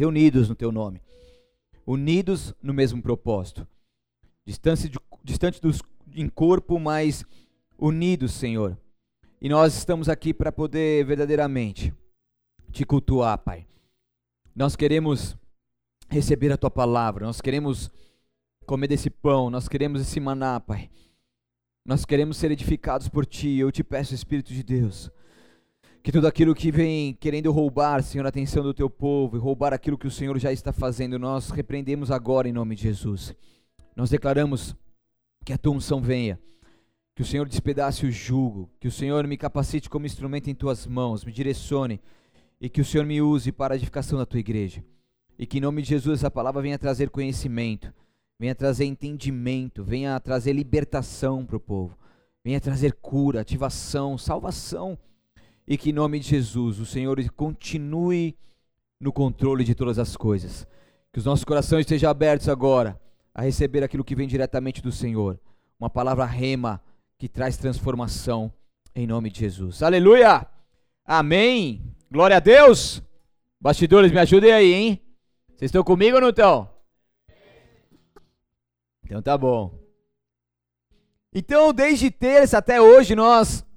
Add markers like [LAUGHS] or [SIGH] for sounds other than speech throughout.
reunidos no teu nome, unidos no mesmo propósito, distante, de, distante dos, em corpo, mas unidos, Senhor. E nós estamos aqui para poder verdadeiramente te cultuar, Pai. Nós queremos receber a tua palavra, nós queremos comer desse pão, nós queremos esse maná, Pai. Nós queremos ser edificados por ti. Eu te peço, Espírito de Deus, que tudo aquilo que vem querendo roubar, Senhor, a atenção do teu povo e roubar aquilo que o Senhor já está fazendo, nós repreendemos agora em nome de Jesus. Nós declaramos que a tua unção venha que o Senhor despedace o jugo, que o Senhor me capacite como instrumento em tuas mãos, me direcione e que o Senhor me use para a edificação da tua igreja. E que em nome de Jesus essa palavra venha trazer conhecimento, venha trazer entendimento, venha trazer libertação para o povo, venha trazer cura, ativação, salvação. E que em nome de Jesus o Senhor continue no controle de todas as coisas. Que os nossos corações estejam abertos agora a receber aquilo que vem diretamente do Senhor. Uma palavra rema que traz transformação em nome de Jesus. Aleluia! Amém! Glória a Deus! Bastidores, me ajudem aí, hein? Vocês estão comigo ou não estão? Então tá bom. Então, desde terça até hoje, nós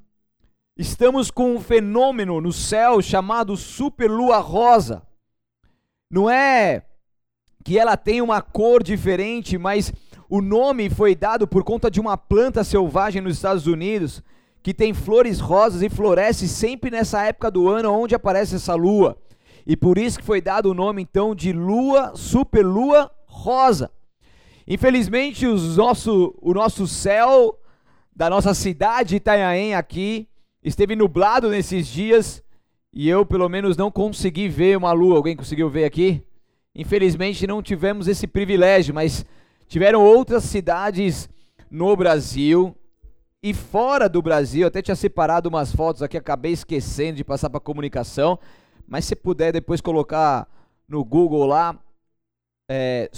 estamos com um fenômeno no céu chamado superlua rosa. Não é que ela tem uma cor diferente, mas o nome foi dado por conta de uma planta selvagem nos Estados Unidos que tem flores rosas e floresce sempre nessa época do ano onde aparece essa lua. E por isso que foi dado o nome então de lua, superlua rosa. Infelizmente os nosso, o nosso céu da nossa cidade Itanhaém aqui esteve nublado nesses dias e eu pelo menos não consegui ver uma lua. Alguém conseguiu ver aqui? Infelizmente não tivemos esse privilégio, mas Tiveram outras cidades no Brasil e fora do Brasil. Até tinha separado umas fotos aqui, acabei esquecendo de passar para comunicação. Mas se puder depois colocar no Google lá, é,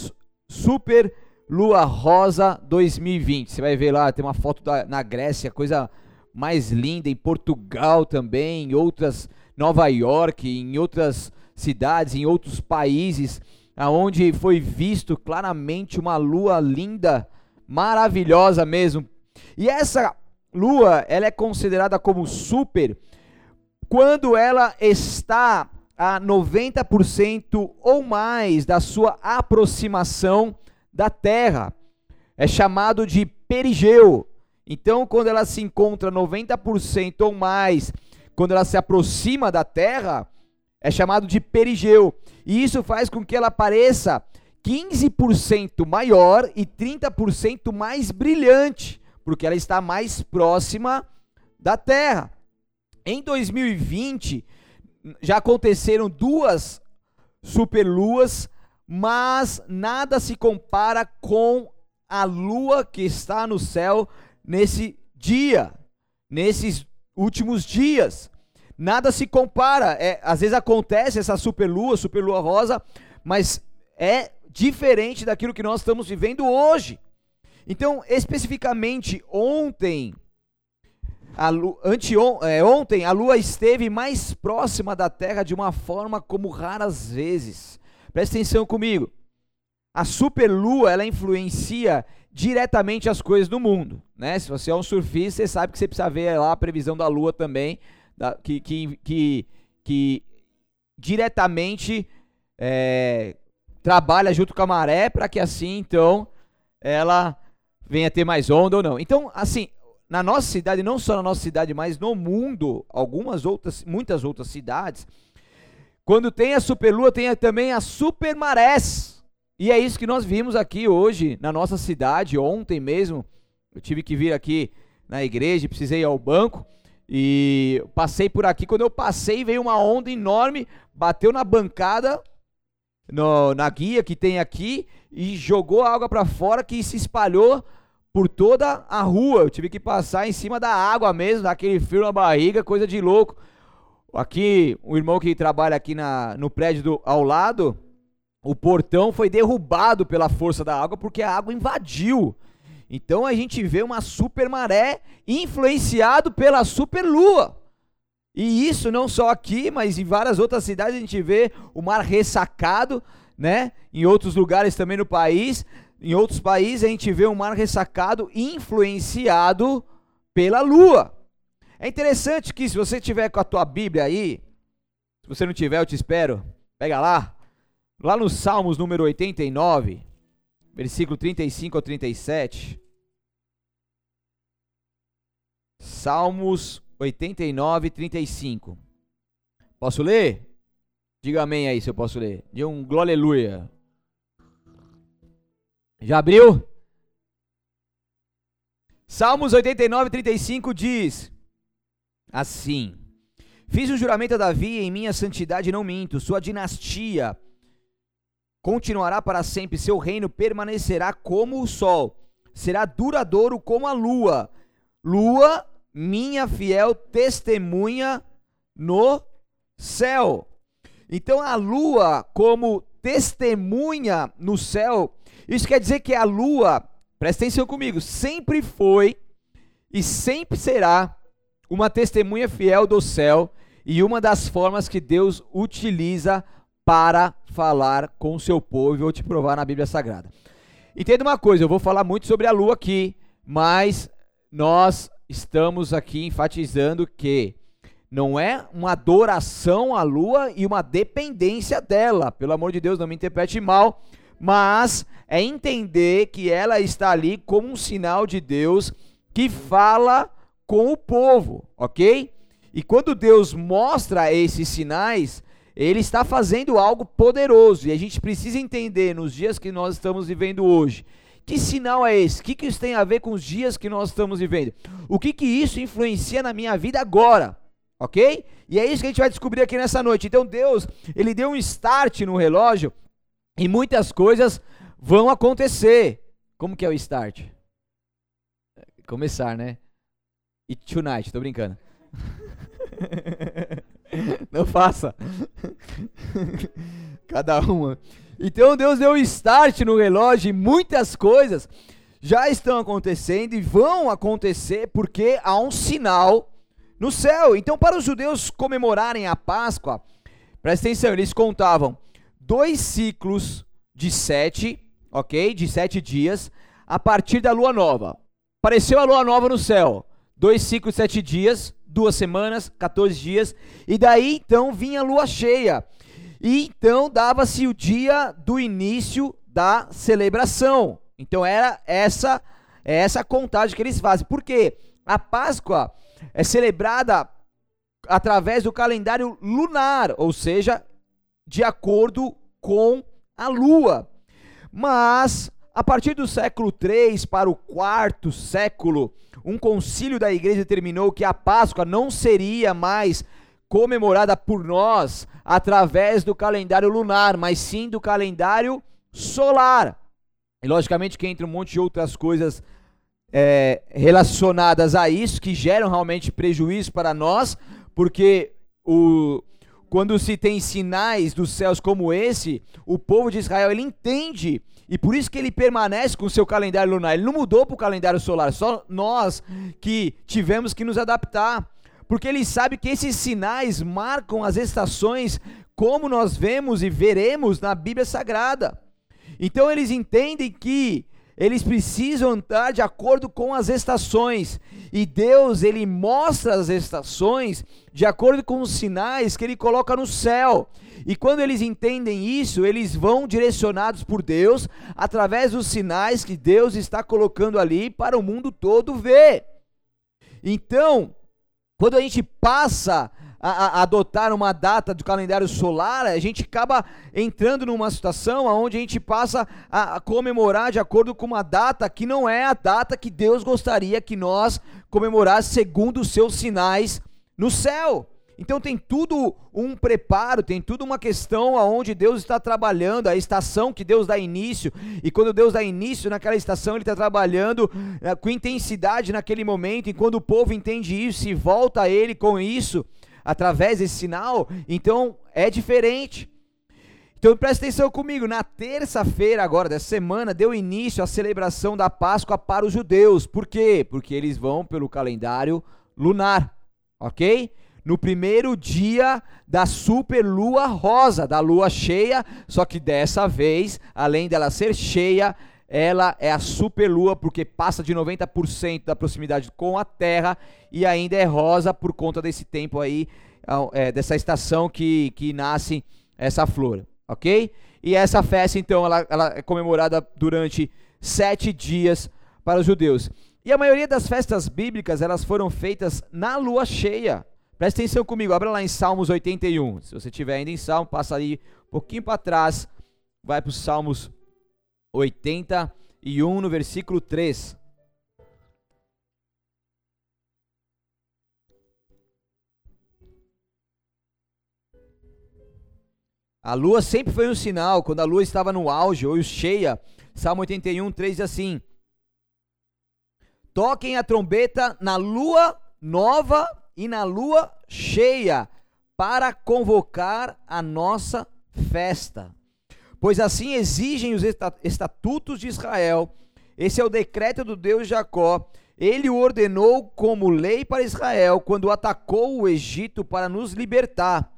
Super Lua Rosa 2020. Você vai ver lá, tem uma foto da, na Grécia, coisa mais linda, em Portugal também, em outras, Nova York, em outras cidades, em outros países aonde foi visto claramente uma lua linda, maravilhosa mesmo. E essa lua, ela é considerada como super quando ela está a 90% ou mais da sua aproximação da Terra. É chamado de perigeu. Então, quando ela se encontra 90% ou mais, quando ela se aproxima da Terra, é chamado de perigeu. E isso faz com que ela pareça 15% maior e 30% mais brilhante, porque ela está mais próxima da Terra. Em 2020, já aconteceram duas superluas, mas nada se compara com a lua que está no céu nesse dia, nesses últimos dias nada se compara. É, às vezes acontece essa superlua, superlua rosa, mas é diferente daquilo que nós estamos vivendo hoje. Então, especificamente ontem, a lua, anteon, é, ontem a lua esteve mais próxima da Terra de uma forma como raras vezes. Presta atenção comigo. A superlua ela influencia diretamente as coisas do mundo, né? Se você é um surfista, você sabe que você precisa ver lá a previsão da lua também da, que, que, que, que diretamente é, trabalha junto com a maré para que assim então ela venha ter mais onda ou não. Então, assim, na nossa cidade, não só na nossa cidade, mas no mundo, algumas outras, muitas outras cidades, quando tem a superlua, tem também a supermarés. E é isso que nós vimos aqui hoje na nossa cidade, ontem mesmo. Eu tive que vir aqui na igreja, precisei ir ao banco. E passei por aqui. Quando eu passei, veio uma onda enorme, bateu na bancada, no, na guia que tem aqui, e jogou água para fora que se espalhou por toda a rua. Eu tive que passar em cima da água mesmo, daquele frio na barriga, coisa de louco. Aqui, o irmão que trabalha aqui na, no prédio do, ao lado, o portão foi derrubado pela força da água porque a água invadiu. Então a gente vê uma super maré influenciado pela super lua. E isso não só aqui, mas em várias outras cidades a gente vê o mar ressacado, né? Em outros lugares também no país, em outros países a gente vê o mar ressacado influenciado pela lua. É interessante que se você tiver com a tua Bíblia aí, se você não tiver, eu te espero. Pega lá. Lá no Salmos número 89, versículo 35 ao 37. Salmos 89, 35. Posso ler? Diga amém aí se eu posso ler. Diga um glória aleluia. Já abriu? Salmos 89, 35 diz assim: Fiz um juramento a Davi, em minha santidade não minto, sua dinastia continuará para sempre, seu reino permanecerá como o sol, será duradouro como a lua. Lua minha fiel testemunha no céu. Então a lua, como testemunha no céu, isso quer dizer que a lua, presta atenção comigo, sempre foi e sempre será uma testemunha fiel do céu e uma das formas que Deus utiliza para falar com o seu povo. Eu vou te provar na Bíblia Sagrada. Entenda uma coisa, eu vou falar muito sobre a lua aqui, mas nós estamos aqui enfatizando que não é uma adoração à lua e uma dependência dela. Pelo amor de Deus, não me interprete mal, mas é entender que ela está ali como um sinal de Deus que fala com o povo, ok? E quando Deus mostra esses sinais, ele está fazendo algo poderoso e a gente precisa entender nos dias que nós estamos vivendo hoje que sinal é esse? O que, que isso tem a ver com os dias que nós estamos vivendo? O que, que isso influencia na minha vida agora? Ok? E é isso que a gente vai descobrir aqui nessa noite. Então Deus, Ele deu um start no relógio e muitas coisas vão acontecer. Como que é o start? Começar, né? E tonight, tô brincando. [LAUGHS] [LAUGHS] Não faça. [LAUGHS] Cada uma. Então Deus deu start no relógio e muitas coisas já estão acontecendo e vão acontecer porque há um sinal no céu. Então, para os judeus comemorarem a Páscoa, presta atenção, eles contavam dois ciclos de sete, ok? De sete dias, a partir da lua nova. Apareceu a lua nova no céu, dois ciclos de sete dias, duas semanas, 14 dias, e daí então vinha a lua cheia. E então dava-se o dia do início da celebração. Então era essa é essa contagem que eles fazem. Por quê? A Páscoa é celebrada através do calendário lunar, ou seja, de acordo com a lua. Mas a partir do século 3 para o quarto século, um concílio da igreja determinou que a Páscoa não seria mais comemorada por nós através do calendário lunar, mas sim do calendário solar. E logicamente que entra um monte de outras coisas é, relacionadas a isso que geram realmente prejuízo para nós, porque o, quando se tem sinais dos céus como esse, o povo de Israel ele entende e por isso que ele permanece com o seu calendário lunar. Ele não mudou para o calendário solar, só nós que tivemos que nos adaptar porque ele sabe que esses sinais marcam as estações como nós vemos e veremos na Bíblia Sagrada. Então eles entendem que eles precisam andar de acordo com as estações. E Deus, ele mostra as estações de acordo com os sinais que ele coloca no céu. E quando eles entendem isso, eles vão direcionados por Deus através dos sinais que Deus está colocando ali para o mundo todo ver. Então, quando a gente passa a, a, adotar uma data do calendário solar, a gente acaba entrando numa situação onde a gente passa a, a comemorar de acordo com uma data que não é a data que Deus gostaria que nós comemorássemos segundo os seus sinais no céu. Então tem tudo um preparo, tem tudo uma questão aonde Deus está trabalhando, a estação que Deus dá início, e quando Deus dá início naquela estação, Ele está trabalhando é, com intensidade naquele momento, e quando o povo entende isso e volta a Ele com isso, através desse sinal, então é diferente. Então presta atenção comigo, na terça-feira agora dessa semana deu início a celebração da Páscoa para os judeus. Por quê? Porque eles vão pelo calendário lunar, ok? No primeiro dia da super lua rosa, da lua cheia, só que dessa vez, além dela ser cheia, ela é a superlua porque passa de 90% da proximidade com a Terra e ainda é rosa por conta desse tempo aí, é, dessa estação que, que nasce essa flor, ok? E essa festa, então, ela, ela é comemorada durante sete dias para os judeus. E a maioria das festas bíblicas, elas foram feitas na lua cheia. Presta atenção comigo, abra lá em Salmos 81. Se você estiver ainda em Salmo, passa ali um pouquinho para trás, vai para os Salmos 81, no versículo 3. A lua sempre foi um sinal, quando a lua estava no auge ou cheia. Salmo 81, 3 diz assim: Toquem a trombeta na lua nova e na lua cheia, para convocar a nossa festa pois assim exigem os estatutos de Israel. Esse é o decreto do Deus de Jacó. Ele o ordenou como lei para Israel quando atacou o Egito para nos libertar.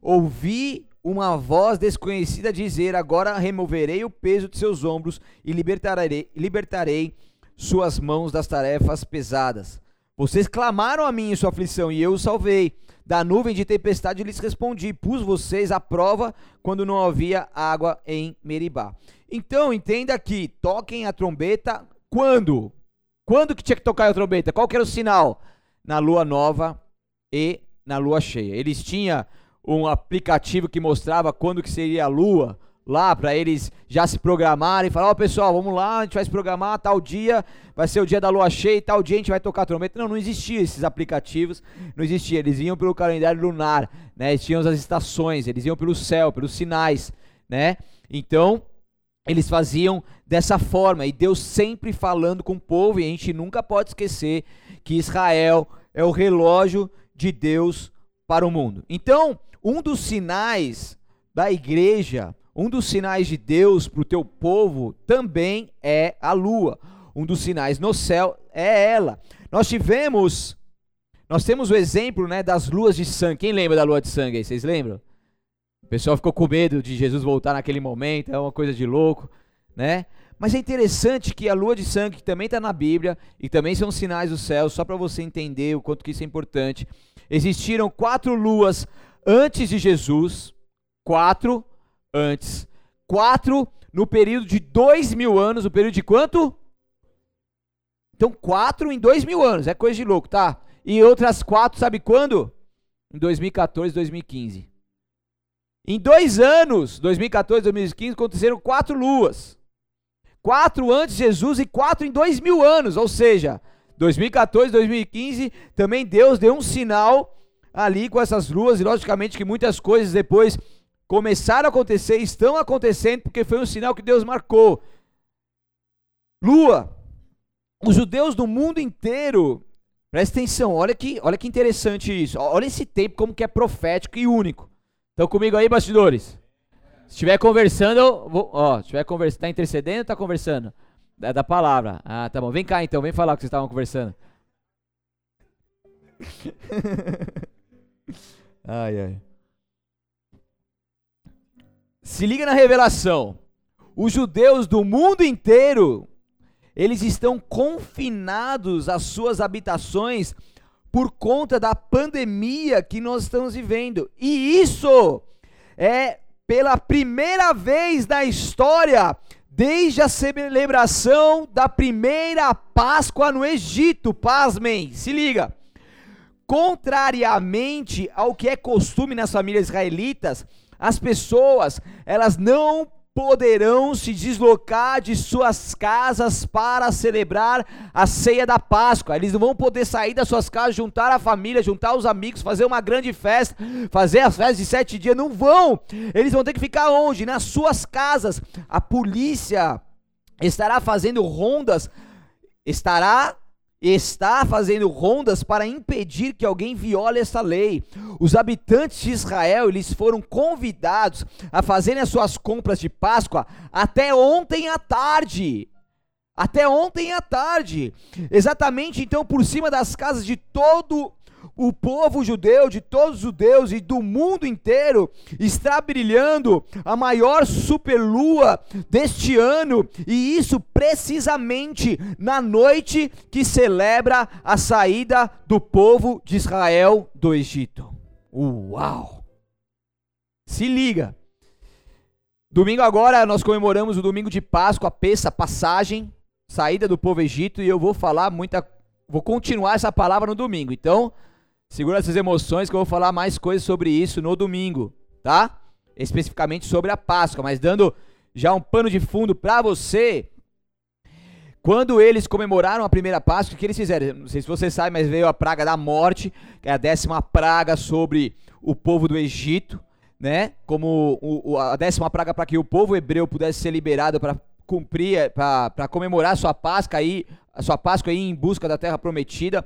Ouvi uma voz desconhecida dizer: Agora removerei o peso de seus ombros e libertarei, libertarei suas mãos das tarefas pesadas. Vocês clamaram a mim em sua aflição e eu os salvei. Da nuvem de tempestade lhes respondi: Pus vocês à prova quando não havia água em Meribá. Então, entenda aqui: toquem a trombeta quando? Quando que tinha que tocar a trombeta? Qual que era o sinal? Na lua nova e na lua cheia. Eles tinham um aplicativo que mostrava quando que seria a lua lá para eles já se programarem, falar, ó oh, pessoal, vamos lá, a gente vai se programar, tal dia vai ser o dia da lua cheia, tal dia a gente vai tocar trombeta. Não, não existia esses aplicativos, não existia, eles iam pelo calendário lunar, né? Eles tinham as estações, eles iam pelo céu, pelos sinais, né? Então, eles faziam dessa forma, e Deus sempre falando com o povo, e a gente nunca pode esquecer que Israel é o relógio de Deus para o mundo. Então, um dos sinais da igreja, um dos sinais de Deus para o teu povo também é a lua. Um dos sinais no céu é ela. Nós tivemos, nós temos o exemplo né, das luas de sangue. Quem lembra da lua de sangue aí? Vocês lembram? O pessoal ficou com medo de Jesus voltar naquele momento, é uma coisa de louco, né? Mas é interessante que a lua de sangue, que também está na Bíblia, e também são sinais do céu, só para você entender o quanto que isso é importante. Existiram quatro luas antes de Jesus, quatro antes. Quatro no período de dois mil anos, o período de quanto? Então, quatro em dois mil anos, é coisa de louco, tá? E outras quatro, sabe quando? Em 2014, 2015. Em dois anos, 2014, 2015, aconteceram quatro luas. Quatro antes de Jesus e quatro em dois mil anos. Ou seja, 2014, 2015, também Deus deu um sinal ali com essas luas. E logicamente que muitas coisas depois começaram a acontecer, estão acontecendo, porque foi um sinal que Deus marcou. Lua, os judeus do mundo inteiro, presta atenção, olha que, olha que interessante isso, olha esse tempo como que é profético e único. Estão comigo aí, bastidores? Se estiver conversando, vou, ó, se estiver conversando, está intercedendo ou está conversando? Da, da palavra. Ah, tá bom. Vem cá então, vem falar o que vocês estavam conversando. [LAUGHS] ai, ai. Se liga na revelação. Os judeus do mundo inteiro, eles estão confinados às suas habitações por conta da pandemia que nós estamos vivendo. E isso é pela primeira vez na história desde a celebração da primeira Páscoa no Egito. Pasmem, se liga. Contrariamente ao que é costume nas famílias israelitas, as pessoas, elas não poderão se deslocar de suas casas para celebrar a ceia da Páscoa. Eles não vão poder sair das suas casas, juntar a família, juntar os amigos, fazer uma grande festa, fazer as festas de sete dias. Não vão. Eles vão ter que ficar onde? Nas suas casas. A polícia estará fazendo rondas, estará está fazendo rondas para impedir que alguém viole essa lei. Os habitantes de Israel, eles foram convidados a fazerem as suas compras de Páscoa até ontem à tarde. Até ontem à tarde. Exatamente então por cima das casas de todo o povo judeu, de todos os judeus e do mundo inteiro, está brilhando a maior superlua deste ano, e isso precisamente na noite que celebra a saída do povo de Israel do Egito. Uau! Se liga! Domingo agora nós comemoramos o domingo de Páscoa, a Peça, passagem, saída do povo Egito, e eu vou falar muita. Vou continuar essa palavra no domingo. Então, segura essas emoções que eu vou falar mais coisas sobre isso no domingo, tá? Especificamente sobre a Páscoa, mas dando já um pano de fundo para você. Quando eles comemoraram a primeira Páscoa, o que eles fizeram? Não sei se você sabe, mas veio a praga da morte, que é a décima praga sobre o povo do Egito né? Como o, a décima praga para que o povo hebreu pudesse ser liberado para cumprir, para comemorar a sua Páscoa aí, a sua Páscoa aí em busca da terra prometida.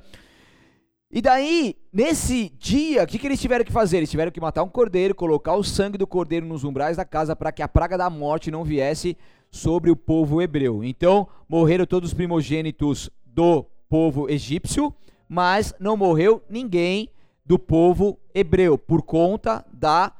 E daí, nesse dia, o que, que eles tiveram que fazer? Eles tiveram que matar um cordeiro, colocar o sangue do cordeiro nos umbrais da casa para que a praga da morte não viesse sobre o povo hebreu. Então, morreram todos os primogênitos do povo egípcio, mas não morreu ninguém do povo hebreu por conta da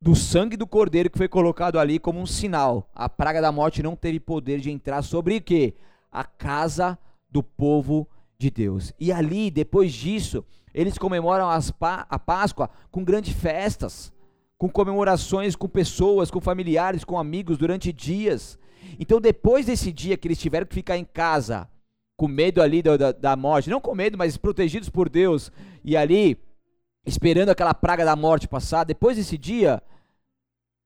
do sangue do cordeiro que foi colocado ali como um sinal. A praga da morte não teve poder de entrar sobre o quê? A casa do povo de Deus. E ali, depois disso, eles comemoram a Páscoa com grandes festas, com comemorações com pessoas, com familiares, com amigos durante dias. Então, depois desse dia que eles tiveram que ficar em casa, com medo ali da, da morte, não com medo, mas protegidos por Deus, e ali esperando aquela praga da morte passar, depois desse dia,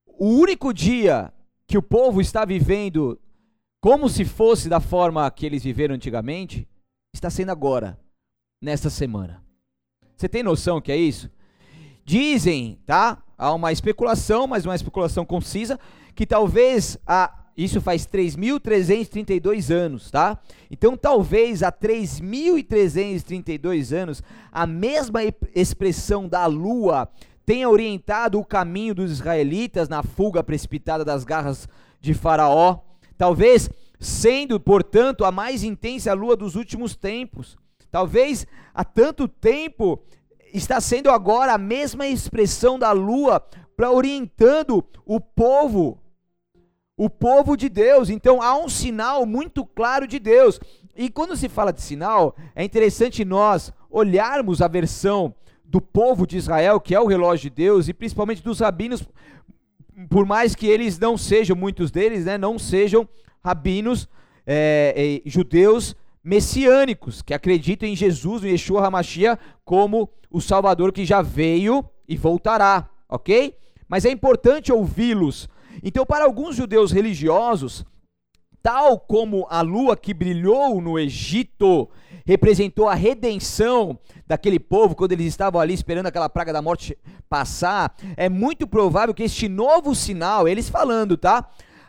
o único dia que o povo está vivendo como se fosse da forma que eles viveram antigamente, está sendo agora, nesta semana. Você tem noção que é isso? Dizem, tá? Há uma especulação, mas uma especulação concisa, que talvez a isso faz 3.332 anos, tá? Então, talvez há 3.332 anos, a mesma expressão da lua tenha orientado o caminho dos israelitas na fuga precipitada das garras de Faraó, talvez sendo, portanto, a mais intensa lua dos últimos tempos. Talvez há tanto tempo está sendo agora a mesma expressão da lua para orientando o povo, o povo de Deus. Então há um sinal muito claro de Deus. E quando se fala de sinal, é interessante nós olharmos a versão do povo de Israel, que é o relógio de Deus, e principalmente dos rabinos, por mais que eles não sejam, muitos deles, né, não sejam rabinos é, é, judeus messiânicos, que acreditam em Jesus, no Yeshua HaMashiach, como o Salvador que já veio e voltará, ok? Mas é importante ouvi-los. Então, para alguns judeus religiosos, tal como a lua que brilhou no Egito representou a redenção daquele povo quando eles estavam ali esperando aquela praga da morte passar, é muito provável que este novo sinal, eles falando, tá?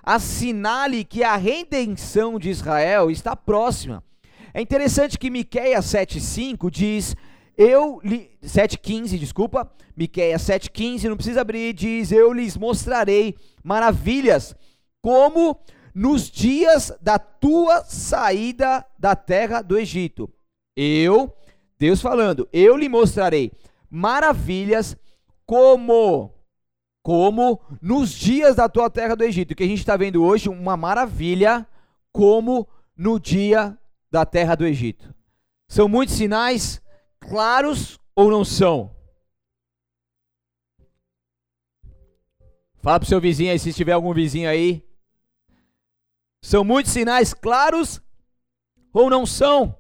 Assinale que a redenção de Israel está próxima. É interessante que Miqueias 7:5 diz: eu 7:15, desculpa, Miqueias 7:15, não precisa abrir, diz: "Eu lhes mostrarei maravilhas como nos dias da tua saída da terra do Egito. Eu, Deus falando, eu lhe mostrarei maravilhas como como nos dias da tua terra do Egito. Que a gente está vendo hoje uma maravilha como no dia da terra do Egito. São muitos sinais claros ou não são? Fala pro seu vizinho aí, se tiver algum vizinho aí, são muitos sinais claros ou não são?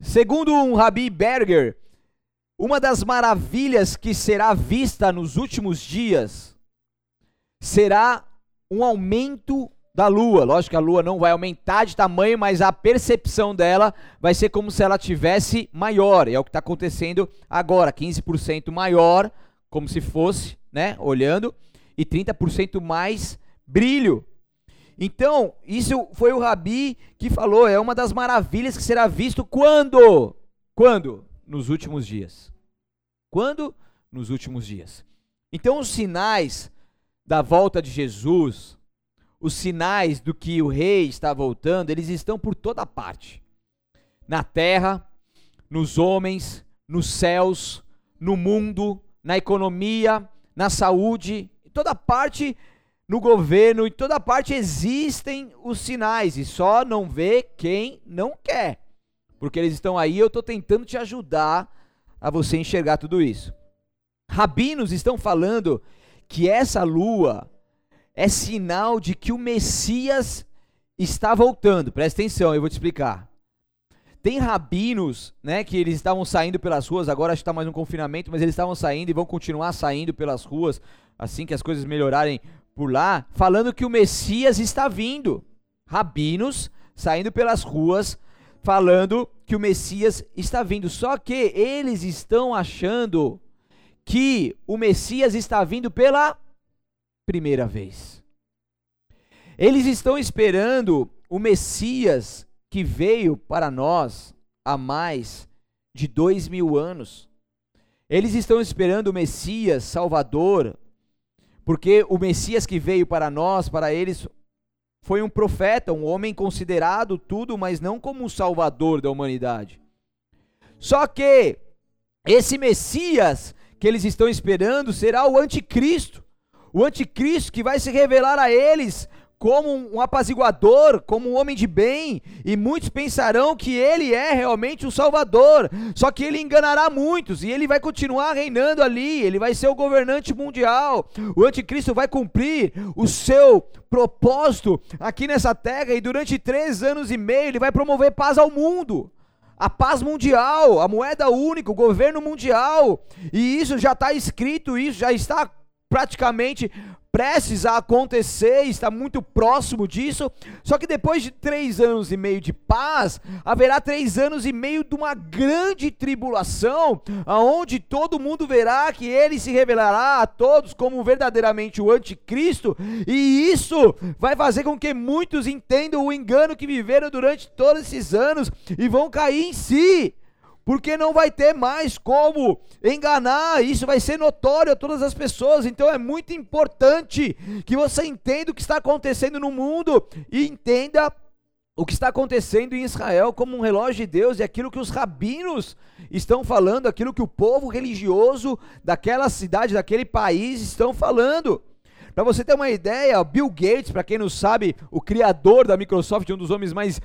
Segundo um Rabi Berger, uma das maravilhas que será vista nos últimos dias será um aumento da lua. Lógico que a lua não vai aumentar de tamanho, mas a percepção dela vai ser como se ela tivesse maior. É o que está acontecendo agora, 15% maior, como se fosse, né, olhando, e 30% mais brilho. Então, isso foi o Rabi que falou, é uma das maravilhas que será visto quando? Quando? Nos últimos dias. Quando? Nos últimos dias. Então, os sinais da volta de Jesus, os sinais do que o rei está voltando, eles estão por toda parte. Na terra, nos homens, nos céus, no mundo, na economia, na saúde, em toda parte no governo, em toda parte existem os sinais e só não vê quem não quer. Porque eles estão aí, eu estou tentando te ajudar a você enxergar tudo isso. Rabinos estão falando que essa lua é sinal de que o Messias está voltando. Presta atenção, eu vou te explicar. Tem rabinos, né, que eles estavam saindo pelas ruas, agora acho que está mais um confinamento, mas eles estavam saindo e vão continuar saindo pelas ruas assim que as coisas melhorarem por lá, falando que o Messias está vindo. Rabinos saindo pelas ruas falando que o Messias está vindo. Só que eles estão achando que o Messias está vindo pela primeira vez. Eles estão esperando o Messias que veio para nós há mais de dois mil anos. Eles estão esperando o Messias Salvador, porque o Messias que veio para nós, para eles, foi um profeta, um homem considerado tudo, mas não como o salvador da humanidade. Só que esse Messias que eles estão esperando será o anticristo. O anticristo que vai se revelar a eles como um apaziguador, como um homem de bem, e muitos pensarão que ele é realmente o Salvador. Só que ele enganará muitos e ele vai continuar reinando ali, ele vai ser o governante mundial. O anticristo vai cumprir o seu propósito aqui nessa terra e durante três anos e meio ele vai promover paz ao mundo a paz mundial, a moeda única, o governo mundial. E isso já está escrito, isso já está praticamente prestes a acontecer, está muito próximo disso. Só que depois de três anos e meio de paz, haverá três anos e meio de uma grande tribulação, aonde todo mundo verá que ele se revelará a todos como verdadeiramente o anticristo, e isso vai fazer com que muitos entendam o engano que viveram durante todos esses anos e vão cair em si porque não vai ter mais como enganar, isso vai ser notório a todas as pessoas. Então é muito importante que você entenda o que está acontecendo no mundo e entenda o que está acontecendo em Israel como um relógio de Deus e aquilo que os rabinos estão falando, aquilo que o povo religioso daquela cidade, daquele país estão falando. Para você ter uma ideia, Bill Gates, para quem não sabe, o criador da Microsoft, um dos homens mais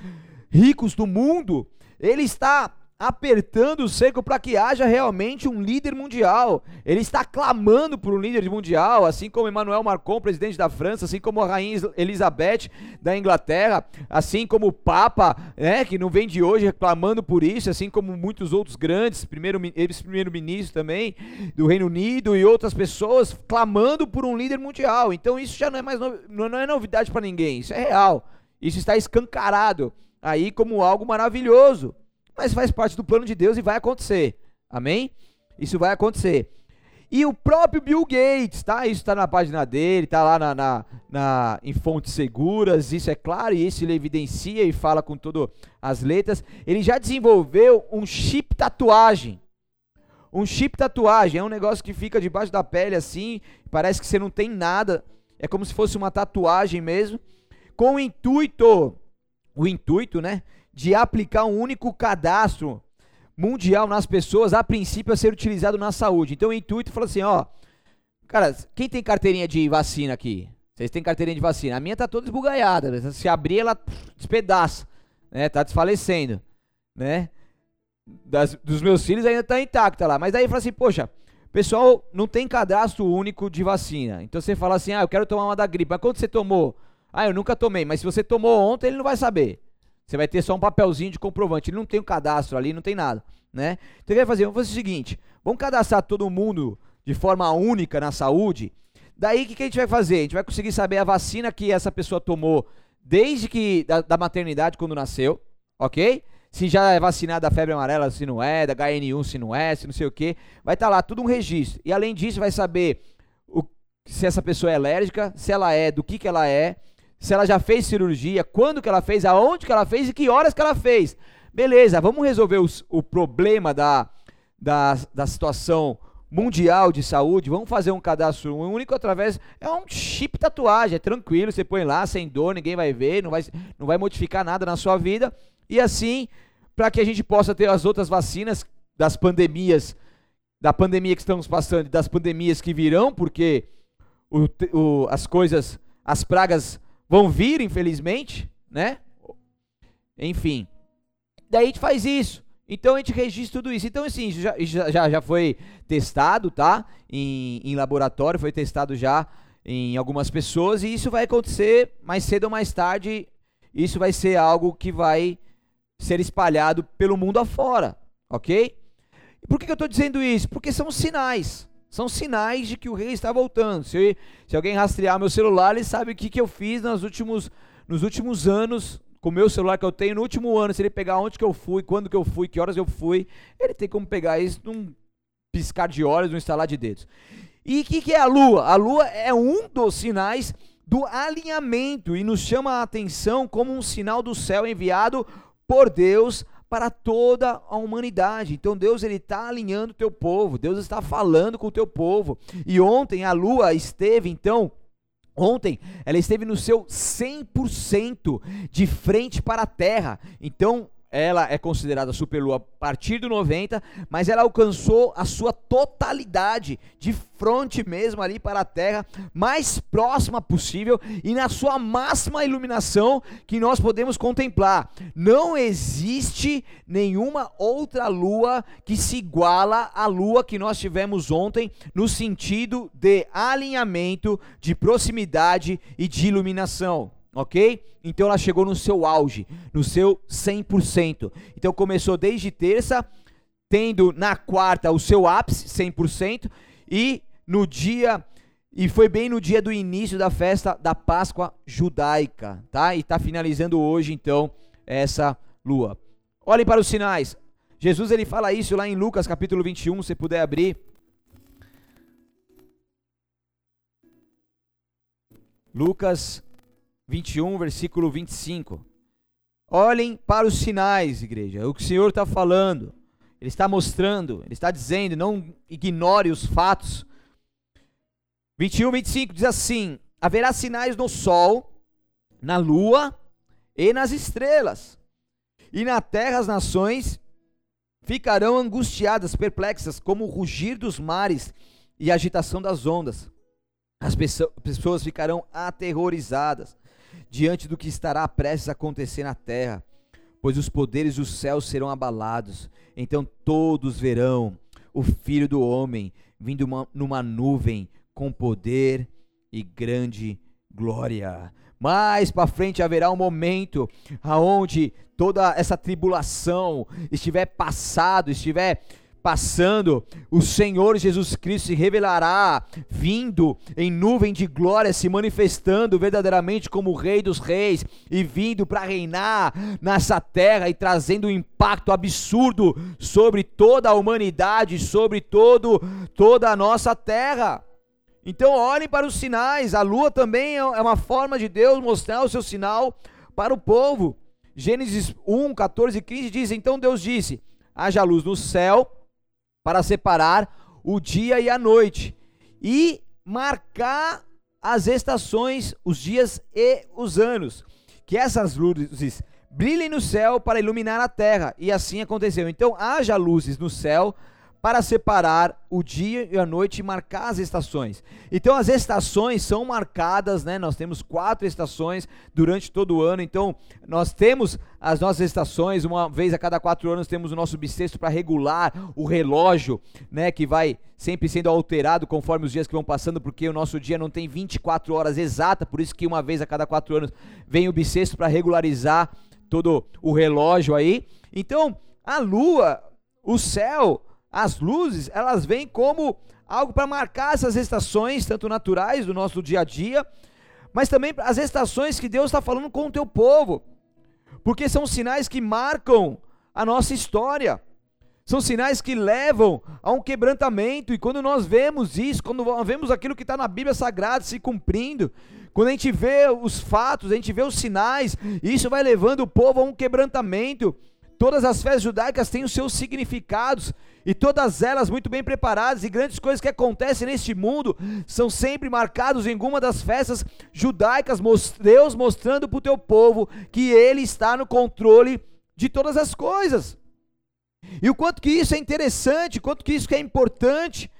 ricos do mundo, ele está apertando o seco para que haja realmente um líder mundial. Ele está clamando por um líder mundial, assim como Emmanuel Macron, presidente da França, assim como a rainha Elizabeth da Inglaterra, assim como o Papa, né, que não vem de hoje reclamando por isso, assim como muitos outros grandes, primeiro ex-primeiro-ministro também do Reino Unido e outras pessoas clamando por um líder mundial. Então isso já não é mais no, não é novidade para ninguém, isso é real. Isso está escancarado aí como algo maravilhoso mas faz parte do plano de Deus e vai acontecer. Amém? Isso vai acontecer. E o próprio Bill Gates, tá? Isso está na página dele, está lá na, na, na, em fontes seguras, isso é claro, e isso ele evidencia e fala com todas as letras. Ele já desenvolveu um chip tatuagem. Um chip tatuagem é um negócio que fica debaixo da pele assim, parece que você não tem nada, é como se fosse uma tatuagem mesmo, com o intuito, o intuito, né, de aplicar um único cadastro mundial nas pessoas, a princípio a ser utilizado na saúde. Então o intuito fala assim, ó, cara, quem tem carteirinha de vacina aqui? Vocês têm carteirinha de vacina? A minha tá toda esbugalhada, se abrir ela despedaça, né? Tá desfalecendo, né? Das, dos meus filhos ainda tá intacta lá. Mas aí fala assim, poxa, pessoal não tem cadastro único de vacina. Então você fala assim, ah, eu quero tomar uma da gripe. Mas quando você tomou? Ah, eu nunca tomei. Mas se você tomou ontem, ele não vai saber. Você vai ter só um papelzinho de comprovante. Ele não tem um cadastro ali, não tem nada, né? Então, o que vai fazer? Vamos fazer o seguinte: vamos cadastrar todo mundo de forma única na saúde. Daí, o que, que a gente vai fazer? A gente vai conseguir saber a vacina que essa pessoa tomou desde que da, da maternidade, quando nasceu, ok? Se já é vacinada da febre amarela, se não é, da HN1, se não é, se não sei o que. Vai estar tá lá tudo um registro. E além disso, vai saber o, se essa pessoa é alérgica, se ela é, do que, que ela é, se ela já fez cirurgia, quando que ela fez, aonde que ela fez e que horas que ela fez. Beleza, vamos resolver os, o problema da, da, da situação mundial de saúde, vamos fazer um cadastro único através. É um chip tatuagem, é tranquilo, você põe lá sem dor, ninguém vai ver, não vai, não vai modificar nada na sua vida. E assim, para que a gente possa ter as outras vacinas das pandemias, da pandemia que estamos passando das pandemias que virão, porque o, o, as coisas, as pragas vão vir, infelizmente, né? Enfim. Daí a gente faz isso. Então a gente registra tudo isso. Então, assim, já, já, já foi testado, tá? Em, em laboratório, foi testado já em algumas pessoas, e isso vai acontecer mais cedo ou mais tarde. Isso vai ser algo que vai ser espalhado pelo mundo afora, ok? Por que, que eu estou dizendo isso? Porque são sinais. São sinais de que o rei está voltando. Se, se alguém rastrear meu celular, ele sabe o que, que eu fiz nos últimos, nos últimos anos com o meu celular que eu tenho no último ano, se ele pegar onde que eu fui, quando que eu fui, que horas eu fui, ele tem como pegar isso num piscar de olhos, num instalar de dedos. E o que, que é a lua? A lua é um dos sinais do alinhamento e nos chama a atenção como um sinal do céu enviado por Deus para toda a humanidade. Então Deus ele está alinhando o teu povo, Deus está falando com o teu povo. E ontem a lua esteve então Ontem ela esteve no seu 100% de frente para a Terra. Então, ela é considerada superlua a partir do 90, mas ela alcançou a sua totalidade de fronte mesmo ali para a Terra, mais próxima possível e na sua máxima iluminação que nós podemos contemplar. Não existe nenhuma outra lua que se iguala à lua que nós tivemos ontem no sentido de alinhamento, de proximidade e de iluminação ok? Então ela chegou no seu auge, no seu 100%. Então começou desde terça, tendo na quarta o seu ápice, 100%, e no dia e foi bem no dia do início da festa da Páscoa judaica, tá? E está finalizando hoje então essa lua. Olhem para os sinais. Jesus ele fala isso lá em Lucas capítulo 21, se puder abrir. Lucas 21, versículo 25. Olhem para os sinais, igreja, o que o Senhor está falando. Ele está mostrando, ele está dizendo, não ignore os fatos. 21, 25 diz assim: Haverá sinais no sol, na lua e nas estrelas, e na terra as nações ficarão angustiadas, perplexas, como o rugir dos mares e a agitação das ondas. As pessoas ficarão aterrorizadas diante do que estará prestes a acontecer na terra, pois os poderes dos céus serão abalados. Então todos verão o Filho do Homem vindo uma, numa nuvem com poder e grande glória. Mais para frente haverá um momento aonde toda essa tribulação estiver passado, estiver passando, o Senhor Jesus Cristo se revelará, vindo em nuvem de glória, se manifestando verdadeiramente como o Rei dos Reis e vindo para reinar nessa terra e trazendo um impacto absurdo sobre toda a humanidade, sobre todo toda a nossa terra. Então olhem para os sinais. A lua também é, é uma forma de Deus mostrar o seu sinal para o povo. Gênesis 1, 14 e 15 diz: Então Deus disse: haja luz no céu para separar o dia e a noite e marcar as estações, os dias e os anos. Que essas luzes brilhem no céu para iluminar a terra. E assim aconteceu. Então haja luzes no céu para separar o dia e a noite e marcar as estações. Então as estações são marcadas, né? Nós temos quatro estações durante todo o ano. Então nós temos as nossas estações uma vez a cada quatro anos temos o nosso bissexto para regular o relógio, né? Que vai sempre sendo alterado conforme os dias que vão passando, porque o nosso dia não tem 24 horas exata. Por isso que uma vez a cada quatro anos vem o bissexto para regularizar todo o relógio aí. Então a Lua, o céu as luzes, elas vêm como algo para marcar essas estações, tanto naturais do nosso dia a dia, mas também as estações que Deus está falando com o teu povo, porque são sinais que marcam a nossa história, são sinais que levam a um quebrantamento, e quando nós vemos isso, quando vemos aquilo que está na Bíblia Sagrada se cumprindo, quando a gente vê os fatos, a gente vê os sinais, isso vai levando o povo a um quebrantamento. Todas as festas judaicas têm os seus significados, e todas elas muito bem preparadas, e grandes coisas que acontecem neste mundo são sempre marcados em alguma das festas judaicas, Deus mostrando para o teu povo que Ele está no controle de todas as coisas. E o quanto que isso é interessante, quanto que isso é importante.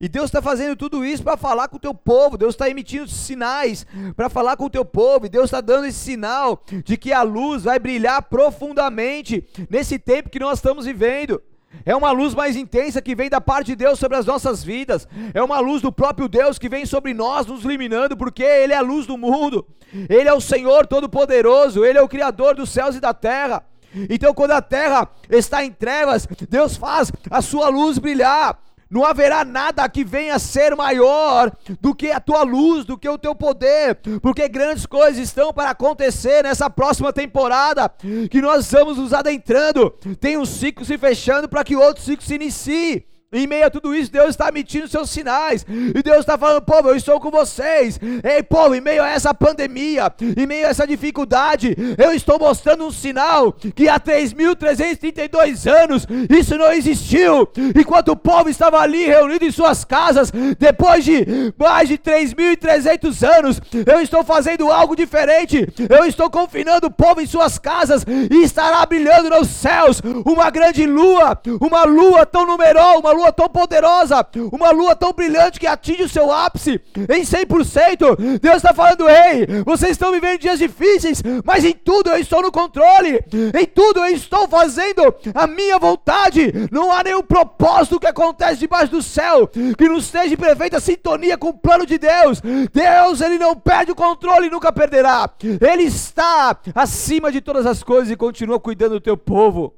E Deus está fazendo tudo isso para falar com o teu povo. Deus está emitindo sinais para falar com o teu povo. E Deus está dando esse sinal de que a luz vai brilhar profundamente nesse tempo que nós estamos vivendo. É uma luz mais intensa que vem da parte de Deus sobre as nossas vidas. É uma luz do próprio Deus que vem sobre nós, nos iluminando, porque Ele é a luz do mundo. Ele é o Senhor Todo-Poderoso. Ele é o Criador dos céus e da terra. Então, quando a terra está em trevas, Deus faz a sua luz brilhar. Não haverá nada que venha a ser maior do que a tua luz, do que o teu poder, porque grandes coisas estão para acontecer nessa próxima temporada que nós estamos nos adentrando. Tem um ciclo se fechando para que outro ciclo se inicie. Em meio a tudo isso, Deus está emitindo seus sinais. E Deus está falando, povo, eu estou com vocês. Ei, povo, em meio a essa pandemia, em meio a essa dificuldade, eu estou mostrando um sinal que há 3.332 anos isso não existiu. Enquanto o povo estava ali reunido em suas casas, depois de mais de 3.300 anos, eu estou fazendo algo diferente. Eu estou confinando o povo em suas casas e estará brilhando nos céus uma grande lua, uma lua tão numerosa, uma lua tão poderosa, uma lua tão brilhante que atinge o seu ápice em 100%. Deus está falando: ei, vocês estão vivendo dias difíceis, mas em tudo eu estou no controle, em tudo eu estou fazendo a minha vontade. Não há nenhum propósito que acontece debaixo do céu que não esteja em perfeita sintonia com o plano de Deus. Deus, ele não perde o controle e nunca perderá. Ele está acima de todas as coisas e continua cuidando do teu povo.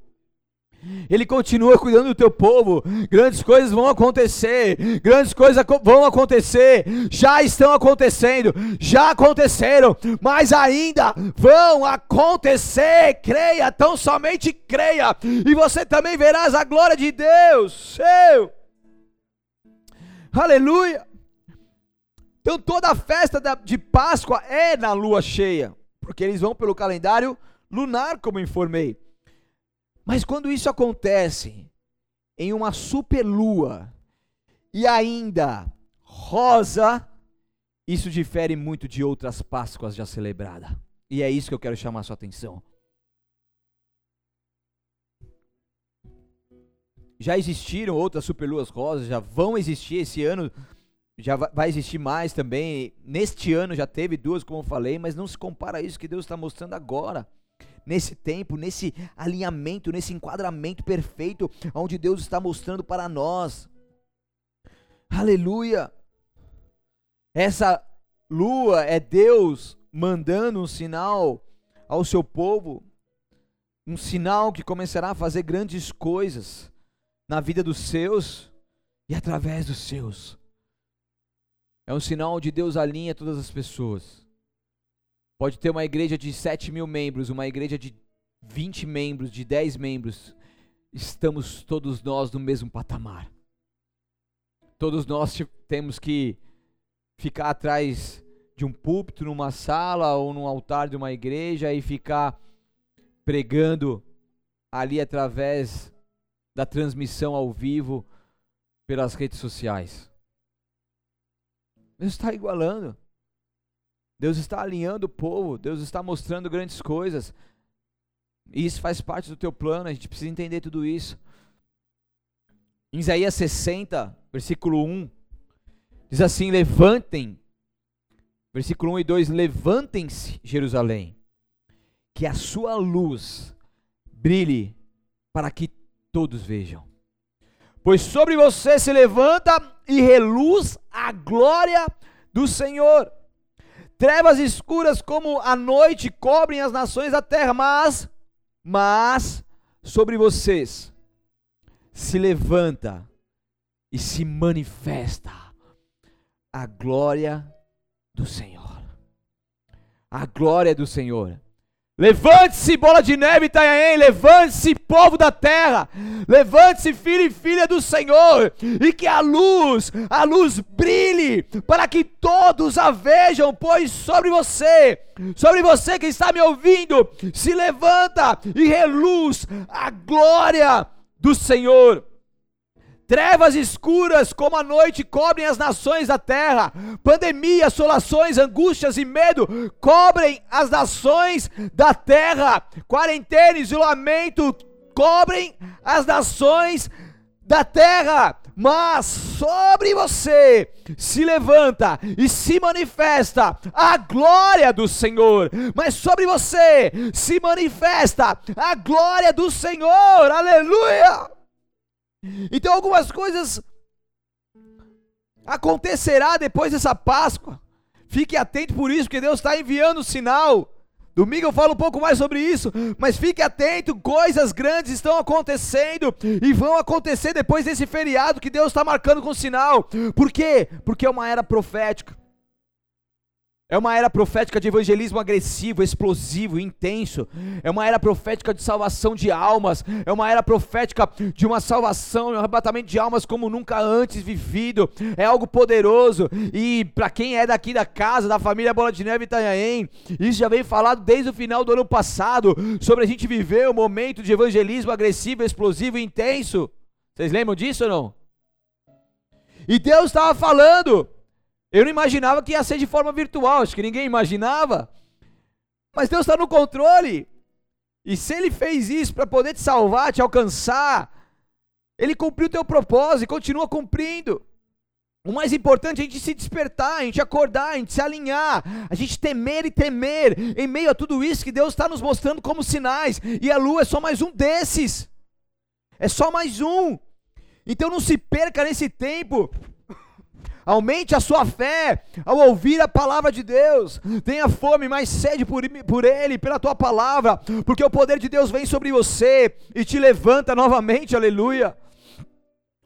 Ele continua cuidando do teu povo. Grandes coisas vão acontecer. Grandes coisas vão acontecer. Já estão acontecendo. Já aconteceram. Mas ainda vão acontecer. Creia, tão somente creia. E você também verás a glória de Deus. Seu. Aleluia. Então toda a festa de Páscoa é na lua cheia. Porque eles vão pelo calendário lunar, como informei. Mas quando isso acontece em uma superlua e ainda rosa, isso difere muito de outras Páscoas já celebradas. E é isso que eu quero chamar a sua atenção. Já existiram outras superluas rosas, já vão existir esse ano, já vai existir mais também. Neste ano já teve duas, como eu falei, mas não se compara a isso que Deus está mostrando agora nesse tempo, nesse alinhamento, nesse enquadramento perfeito, onde Deus está mostrando para nós. Aleluia! Essa lua é Deus mandando um sinal ao seu povo, um sinal que começará a fazer grandes coisas na vida dos seus e através dos seus. É um sinal onde Deus alinha todas as pessoas. Pode ter uma igreja de 7 mil membros, uma igreja de 20 membros, de 10 membros. Estamos todos nós no mesmo patamar. Todos nós temos que ficar atrás de um púlpito, numa sala ou num altar de uma igreja e ficar pregando ali através da transmissão ao vivo pelas redes sociais. Deus está igualando. Deus está alinhando o povo, Deus está mostrando grandes coisas. E isso faz parte do teu plano, a gente precisa entender tudo isso. Em Isaías 60, versículo 1, diz assim: Levantem, versículo 1 e 2: Levantem-se, Jerusalém, que a sua luz brilhe para que todos vejam. Pois sobre você se levanta e reluz a glória do Senhor. Trevas escuras como a noite cobrem as nações da terra, mas, mas, sobre vocês se levanta e se manifesta a glória do Senhor. A glória do Senhor. Levante-se, bola de neve, Itanhaém. Levante-se, povo da terra. Levante-se, filho e filha do Senhor. E que a luz, a luz brilhe, para que todos a vejam, pois sobre você, sobre você que está me ouvindo, se levanta e reluz a glória do Senhor. Trevas escuras como a noite cobrem as nações da terra. Pandemia, assolações, angústias e medo cobrem as nações da terra. Quarentena, isolamento cobrem as nações da terra, mas sobre você se levanta e se manifesta a glória do Senhor. Mas sobre você se manifesta a glória do Senhor. Aleluia! Então algumas coisas acontecerá depois dessa Páscoa. Fique atento por isso, porque Deus está enviando o sinal. Domingo eu falo um pouco mais sobre isso, mas fique atento, coisas grandes estão acontecendo e vão acontecer depois desse feriado que Deus está marcando com sinal. Por quê? Porque é uma era profética. É uma era profética de evangelismo agressivo, explosivo, intenso. É uma era profética de salvação de almas. É uma era profética de uma salvação, um arrebatamento de almas como nunca antes vivido. É algo poderoso. E para quem é daqui da casa, da família Bola de Neve Itanhaém, isso já vem falado desde o final do ano passado sobre a gente viver um momento de evangelismo agressivo, explosivo e intenso. Vocês lembram disso ou não? E Deus estava falando eu não imaginava que ia ser de forma virtual, acho que ninguém imaginava. Mas Deus está no controle. E se Ele fez isso para poder te salvar, te alcançar, Ele cumpriu o teu propósito e continua cumprindo. O mais importante é a gente se despertar, a gente acordar, a gente se alinhar, a gente temer e temer em meio a tudo isso que Deus está nos mostrando como sinais. E a lua é só mais um desses. É só mais um. Então não se perca nesse tempo Aumente a sua fé ao ouvir a palavra de Deus. Tenha fome, mais sede por, por Ele, pela tua palavra, porque o poder de Deus vem sobre você e te levanta novamente. Aleluia.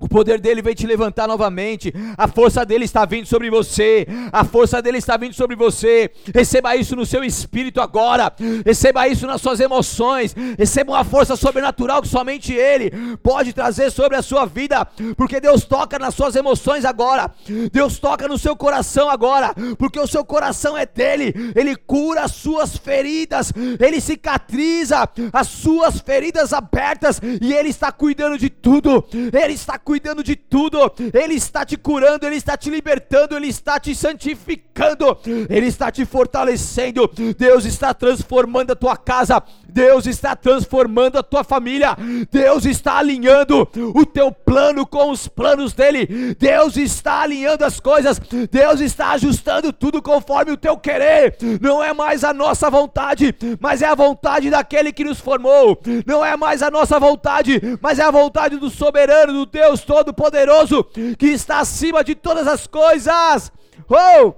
O poder dele vem te levantar novamente. A força dele está vindo sobre você. A força dele está vindo sobre você. Receba isso no seu espírito agora. Receba isso nas suas emoções. Receba uma força sobrenatural que somente ele pode trazer sobre a sua vida. Porque Deus toca nas suas emoções agora. Deus toca no seu coração agora. Porque o seu coração é dele. Ele cura as suas feridas. Ele cicatriza as suas feridas abertas. E ele está cuidando de tudo. Ele está cuidando cuidando de tudo, Ele está te curando, Ele está te libertando, Ele está te santificando, Ele está te fortalecendo. Deus está transformando a tua casa, Deus está transformando a tua família, Deus está alinhando o teu plano com os planos dele, Deus está alinhando as coisas, Deus está ajustando tudo conforme o teu querer. Não é mais a nossa vontade, mas é a vontade daquele que nos formou. Não é mais a nossa vontade, mas é a vontade do soberano, do Deus Todo-Poderoso, que está acima de todas as coisas. Oh!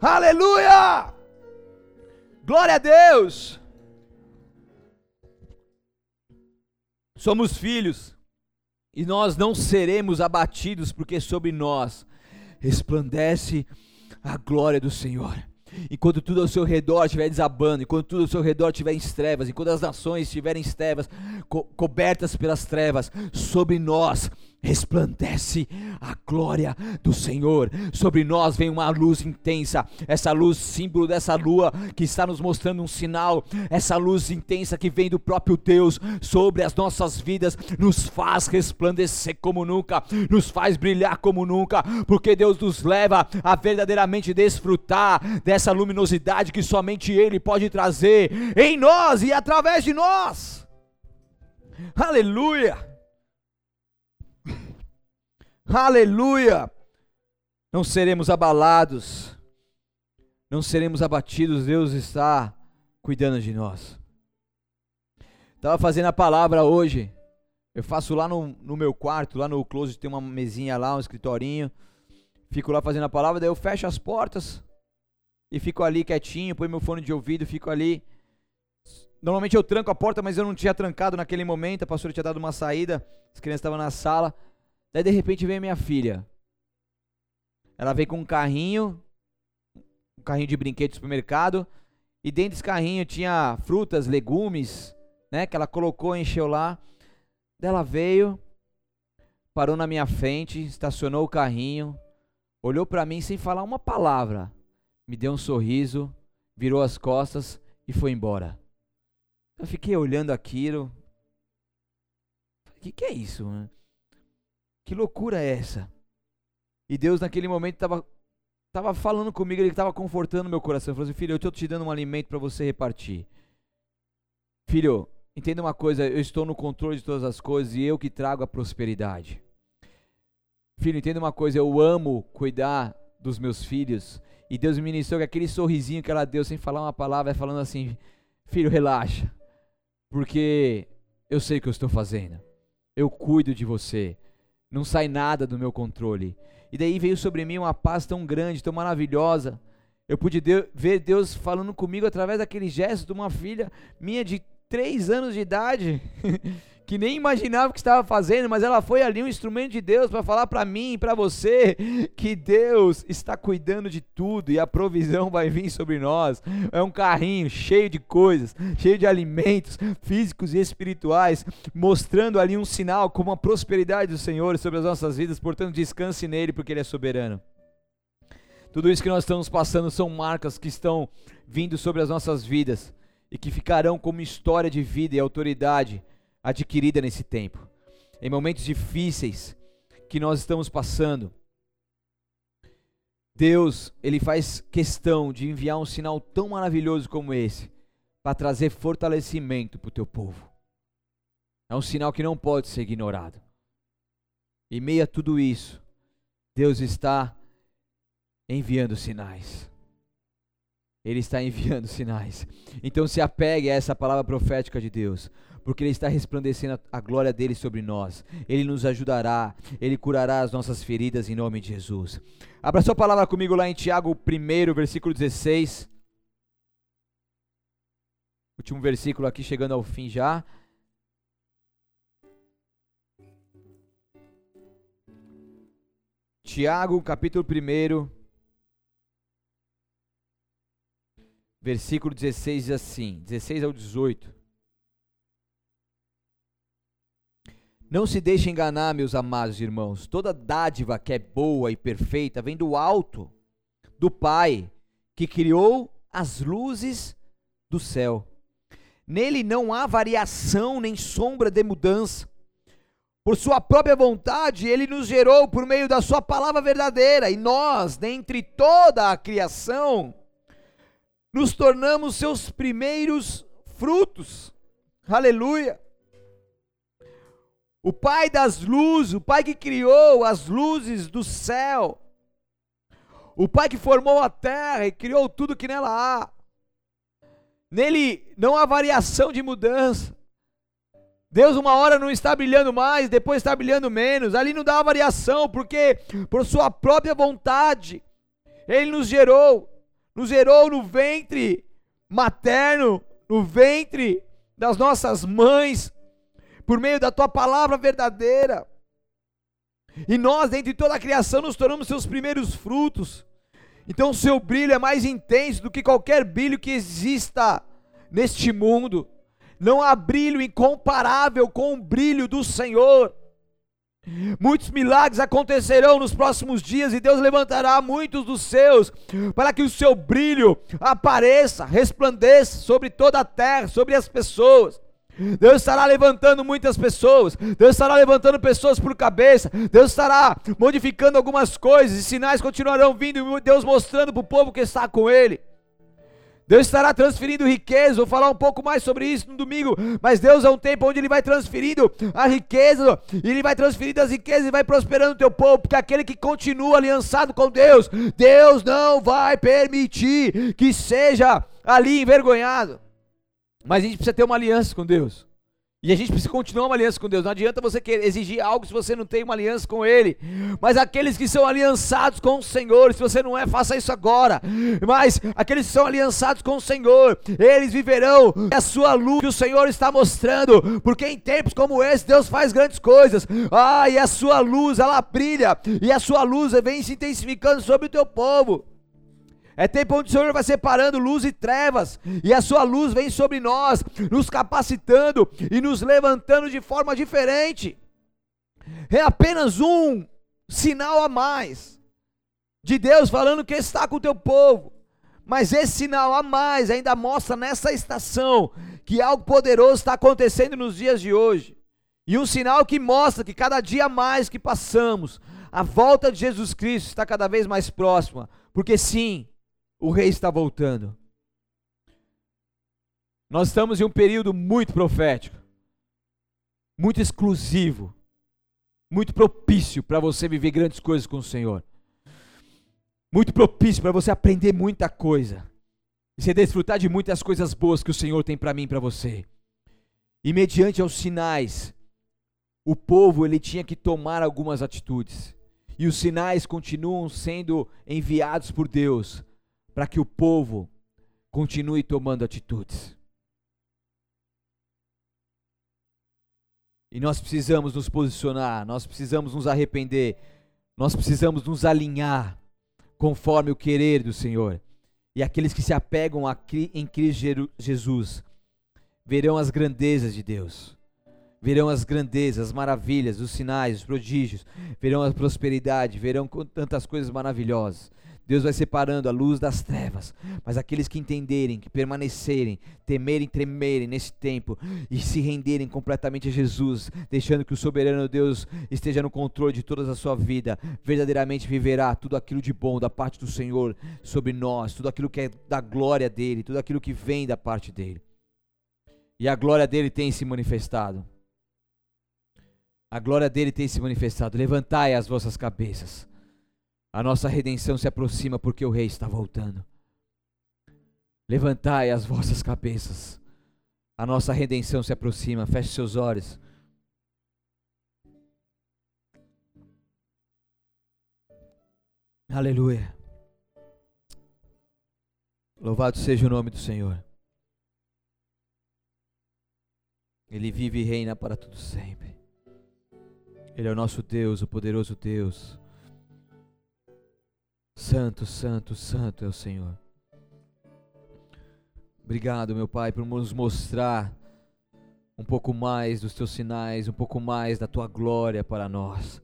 Aleluia! Glória a Deus! Somos filhos e nós não seremos abatidos, porque sobre nós resplandece a glória do Senhor. Enquanto tudo ao seu redor estiver desabando, enquanto tudo ao seu redor estiver em trevas, enquanto as nações estiverem em trevas, co cobertas pelas trevas, sobre nós resplandece a glória do Senhor. Sobre nós vem uma luz intensa, essa luz, símbolo dessa lua que está nos mostrando um sinal, essa luz intensa que vem do próprio Deus sobre as nossas vidas, nos faz resplandecer como nunca, nos faz brilhar como nunca, porque Deus nos leva a verdadeiramente desfrutar dessa luminosidade que somente Ele pode trazer em nós e através de nós. Aleluia! Aleluia! Não seremos abalados, não seremos abatidos, Deus está cuidando de nós. Estava fazendo a palavra hoje, eu faço lá no, no meu quarto, lá no closet tem uma mesinha lá, um escritorinho, fico lá fazendo a palavra, daí eu fecho as portas e fico ali quietinho, põe meu fone de ouvido, fico ali. Normalmente eu tranco a porta, mas eu não tinha trancado naquele momento, a pastora tinha dado uma saída, as crianças estavam na sala. Daí de repente vem minha filha. Ela veio com um carrinho, um carrinho de brinquedo do supermercado, e dentro desse carrinho tinha frutas, legumes, né, que ela colocou, encheu lá. Daí ela veio, parou na minha frente, estacionou o carrinho, olhou para mim sem falar uma palavra, me deu um sorriso, virou as costas e foi embora. Eu fiquei olhando aquilo. O que, que é isso? Né? Que loucura é essa? E Deus naquele momento estava tava falando comigo, ele estava confortando meu coração. Ele falou assim: Filho, eu estou te dando um alimento para você repartir. Filho, entenda uma coisa, eu estou no controle de todas as coisas e eu que trago a prosperidade. Filho, entenda uma coisa, eu amo cuidar dos meus filhos. E Deus me ministrou que aquele sorrisinho que ela deu sem falar uma palavra, falando assim: Filho, relaxa, porque eu sei o que eu estou fazendo. Eu cuido de você. Não sai nada do meu controle. E daí veio sobre mim uma paz tão grande, tão maravilhosa. Eu pude ver Deus falando comigo através daquele gesto de uma filha minha de três anos de idade, [LAUGHS] que nem imaginava o que estava fazendo, mas ela foi ali um instrumento de Deus para falar para mim e para você que Deus está cuidando de tudo e a provisão vai vir sobre nós. É um carrinho cheio de coisas, cheio de alimentos físicos e espirituais, mostrando ali um sinal como a prosperidade do Senhor sobre as nossas vidas. Portanto, descanse nele porque ele é soberano. Tudo isso que nós estamos passando são marcas que estão vindo sobre as nossas vidas e que ficarão como história de vida e autoridade adquirida nesse tempo. Em momentos difíceis que nós estamos passando, Deus, ele faz questão de enviar um sinal tão maravilhoso como esse para trazer fortalecimento para o teu povo. É um sinal que não pode ser ignorado. Em meio a tudo isso, Deus está enviando sinais. Ele está enviando sinais. Então se apegue a essa palavra profética de Deus porque Ele está resplandecendo a glória dele sobre nós. Ele nos ajudará, Ele curará as nossas feridas em nome de Jesus. Abra sua palavra comigo lá em Tiago 1, versículo 16. Último versículo aqui, chegando ao fim já. Tiago, capítulo 1, versículo 16 diz assim: 16 ao 18. Não se deixe enganar, meus amados irmãos. Toda dádiva que é boa e perfeita vem do alto, do Pai, que criou as luzes do céu. Nele não há variação nem sombra de mudança. Por sua própria vontade, ele nos gerou por meio da sua palavra verdadeira, e nós, dentre toda a criação, nos tornamos seus primeiros frutos. Aleluia! O Pai das luzes, o Pai que criou as luzes do céu, o Pai que formou a terra e criou tudo que nela há. Nele não há variação de mudança. Deus uma hora não está brilhando mais, depois está brilhando menos. Ali não dá variação, porque por sua própria vontade ele nos gerou, nos gerou no ventre materno, no ventre das nossas mães, por meio da tua palavra verdadeira. E nós, dentre toda a criação, nos tornamos seus primeiros frutos. Então, o seu brilho é mais intenso do que qualquer brilho que exista neste mundo. Não há brilho incomparável com o brilho do Senhor. Muitos milagres acontecerão nos próximos dias e Deus levantará muitos dos seus para que o seu brilho apareça, resplandeça sobre toda a terra, sobre as pessoas. Deus estará levantando muitas pessoas, Deus estará levantando pessoas por cabeça, Deus estará modificando algumas coisas e sinais continuarão vindo, Deus mostrando para o povo que está com Ele. Deus estará transferindo riqueza, vou falar um pouco mais sobre isso no domingo, mas Deus é um tempo onde Ele vai transferindo a riqueza, e Ele vai transferindo as riquezas e vai prosperando o teu povo, porque aquele que continua aliançado com Deus, Deus não vai permitir que seja ali envergonhado. Mas a gente precisa ter uma aliança com Deus. E a gente precisa continuar uma aliança com Deus. Não adianta você querer exigir algo se você não tem uma aliança com Ele. Mas aqueles que são aliançados com o Senhor, se você não é, faça isso agora. Mas aqueles que são aliançados com o Senhor, eles viverão a sua luz que o Senhor está mostrando. Porque em tempos como esse, Deus faz grandes coisas. Ah, e a sua luz, ela brilha. E a sua luz vem se intensificando sobre o teu povo. É tempo onde o Senhor vai separando luz e trevas, e a sua luz vem sobre nós, nos capacitando e nos levantando de forma diferente. É apenas um sinal a mais de Deus falando que está com o teu povo. Mas esse sinal a mais ainda mostra nessa estação que algo poderoso está acontecendo nos dias de hoje. E um sinal que mostra que cada dia mais que passamos, a volta de Jesus Cristo está cada vez mais próxima. Porque sim, o rei está voltando. Nós estamos em um período muito profético, muito exclusivo, muito propício para você viver grandes coisas com o Senhor. Muito propício para você aprender muita coisa. E você desfrutar de muitas coisas boas que o Senhor tem para mim e para você. E mediante aos sinais, o povo ele tinha que tomar algumas atitudes. E os sinais continuam sendo enviados por Deus para que o povo continue tomando atitudes. E nós precisamos nos posicionar, nós precisamos nos arrepender, nós precisamos nos alinhar conforme o querer do Senhor. E aqueles que se apegam a, em Cristo Jesus verão as grandezas de Deus, verão as grandezas, as maravilhas, os sinais, os prodígios, verão a prosperidade, verão tantas coisas maravilhosas. Deus vai separando a luz das trevas, mas aqueles que entenderem, que permanecerem, temerem, tremerem nesse tempo e se renderem completamente a Jesus, deixando que o soberano Deus esteja no controle de toda a sua vida, verdadeiramente viverá tudo aquilo de bom da parte do Senhor sobre nós, tudo aquilo que é da glória dele, tudo aquilo que vem da parte dele. E a glória dele tem se manifestado. A glória dele tem se manifestado. Levantai as vossas cabeças a nossa redenção se aproxima porque o Rei está voltando. Levantai as vossas cabeças. A nossa redenção se aproxima. Feche seus olhos. Aleluia. Louvado seja o nome do Senhor. Ele vive e reina para tudo sempre. Ele é o nosso Deus, o poderoso Deus Santo, santo, santo é o Senhor. Obrigado, meu Pai, por nos mostrar um pouco mais dos teus sinais, um pouco mais da tua glória para nós.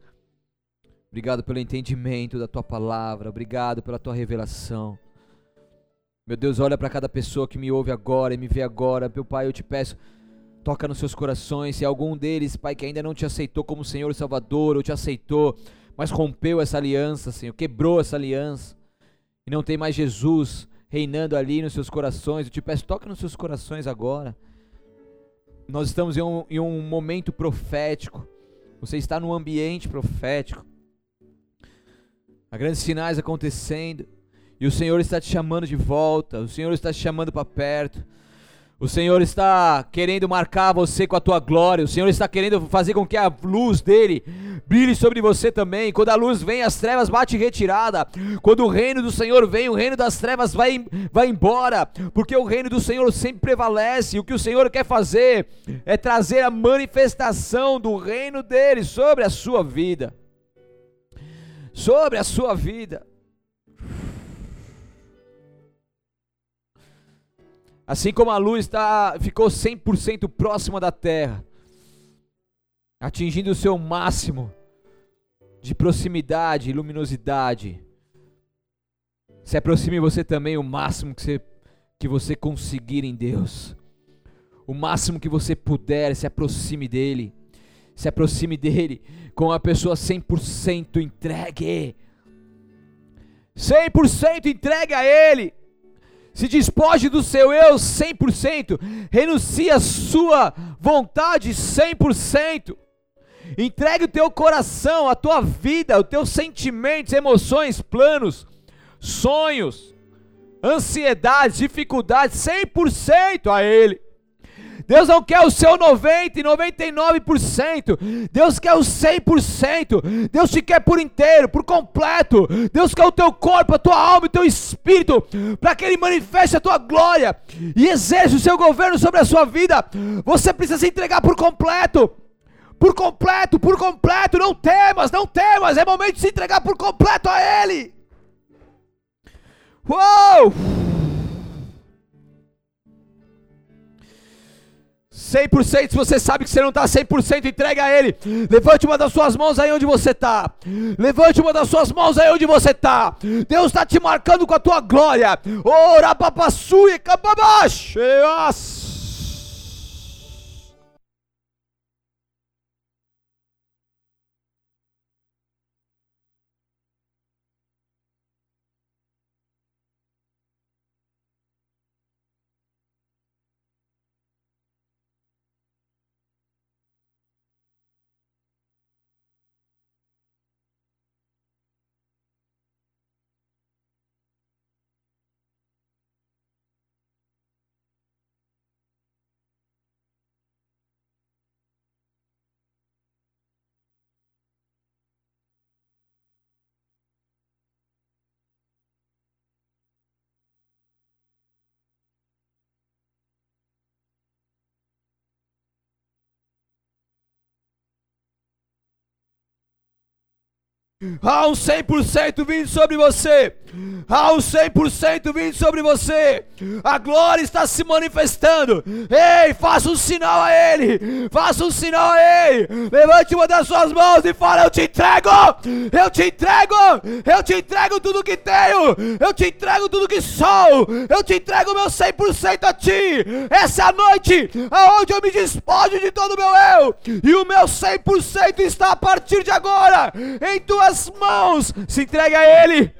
Obrigado pelo entendimento da tua palavra, obrigado pela tua revelação. Meu Deus, olha para cada pessoa que me ouve agora e me vê agora. Meu Pai, eu te peço, toca nos seus corações. Se algum deles, Pai, que ainda não te aceitou como Senhor e Salvador, ou te aceitou, mas rompeu essa aliança, Senhor, quebrou essa aliança, e não tem mais Jesus reinando ali nos seus corações. Eu te peço, toca nos seus corações agora. Nós estamos em um, em um momento profético. Você está num ambiente profético. Há grandes sinais acontecendo. E o Senhor está te chamando de volta. O Senhor está te chamando para perto. O Senhor está querendo marcar você com a tua glória. O Senhor está querendo fazer com que a luz dele brilhe sobre você também. Quando a luz vem, as trevas bate retirada. Quando o reino do Senhor vem, o reino das trevas vai, vai embora. Porque o reino do Senhor sempre prevalece. O que o Senhor quer fazer é trazer a manifestação do reino dele sobre a sua vida. Sobre a sua vida. Assim como a luz tá, ficou 100% próxima da terra, atingindo o seu máximo de proximidade e luminosidade, se aproxime você também o máximo que você, que você conseguir em Deus. O máximo que você puder, se aproxime dele. Se aproxime dele com a pessoa 100% entregue. 100% entregue a ele se despoje do seu eu 100%, renuncie a sua vontade 100%. Entregue o teu coração, a tua vida, os teus sentimentos, emoções, planos, sonhos, ansiedades, dificuldades 100% a ele. Deus não quer o seu 90 e 99%. Deus quer o 100%. Deus te quer por inteiro, por completo. Deus quer o teu corpo, a tua alma e o teu espírito, para que ele manifeste a tua glória e exerça o seu governo sobre a sua vida. Você precisa se entregar por completo. Por completo, por completo, não temas, não temas, é momento de se entregar por completo a Ele. Uou! 100%, se você sabe que você não está 100%, entrega a Ele. Levante uma das suas mãos aí onde você está. Levante uma das suas mãos aí onde você está. Deus está te marcando com a tua glória. Ora, papassu e Há um 100% vindo sobre você. Há um 100% vindo sobre você. A glória está se manifestando. Ei, faça um sinal a Ele. Faça um sinal a Ele. Levante uma das suas mãos e fala: Eu te entrego. Eu te entrego. Eu te entrego tudo que tenho. Eu te entrego tudo que sou. Eu te entrego meu 100% a Ti. Essa noite aonde eu me despojo de todo o meu eu. E o meu 100% está a partir de agora em Tuas mãos. Se entregue a Ele.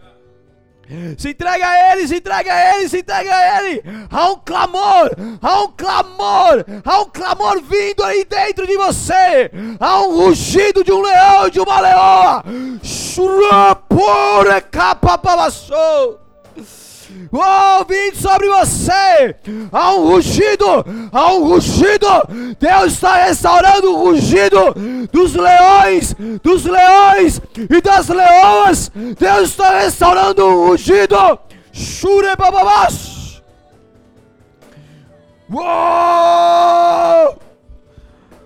Se entrega a Ele, se entrega a Ele, se entrega a Ele. Há um clamor, há um clamor, há um clamor vindo aí dentro de você. Há um rugido de um leão, de uma leoa. Shurapure kapapalassou. Oh, vindo sobre você. Há um rugido, há um rugido. Deus está restaurando o rugido dos leões, dos leões e das leoas. Deus está restaurando o rugido. Shure bababás. Uou!